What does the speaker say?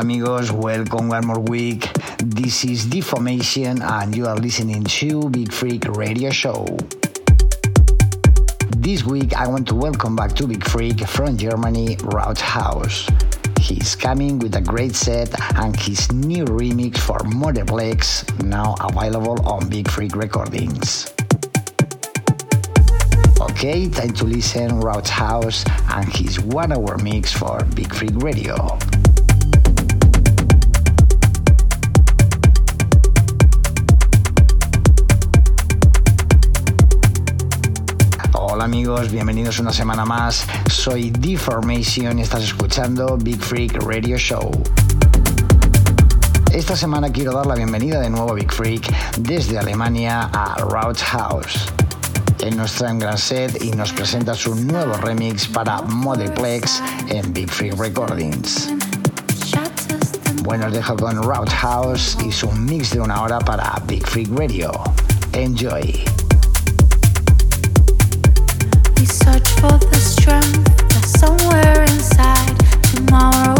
Amigos, welcome one more week. This is D-Formation and you are listening to Beat Freak Radio Show. This week I want to welcome back to Beat Freak from Germany, House. He's coming with a great set and his new remix for Modeplex, now available on Beat Freak Recordings. Okay, time to listen House and his one hour mix for Beat Freak Radio. Hola amigos, bienvenidos una semana más. Soy Deformation y estás escuchando Big Freak Radio Show. Esta semana quiero dar la bienvenida de nuevo a Big Freak desde Alemania a House. Él nos trae un gran set y nos presenta su nuevo remix para Modeplex en Big Freak Recordings. Bueno, os dejo con House y su mix de una hora para Big Freak Radio. Enjoy. For the strength that's somewhere inside. Tomorrow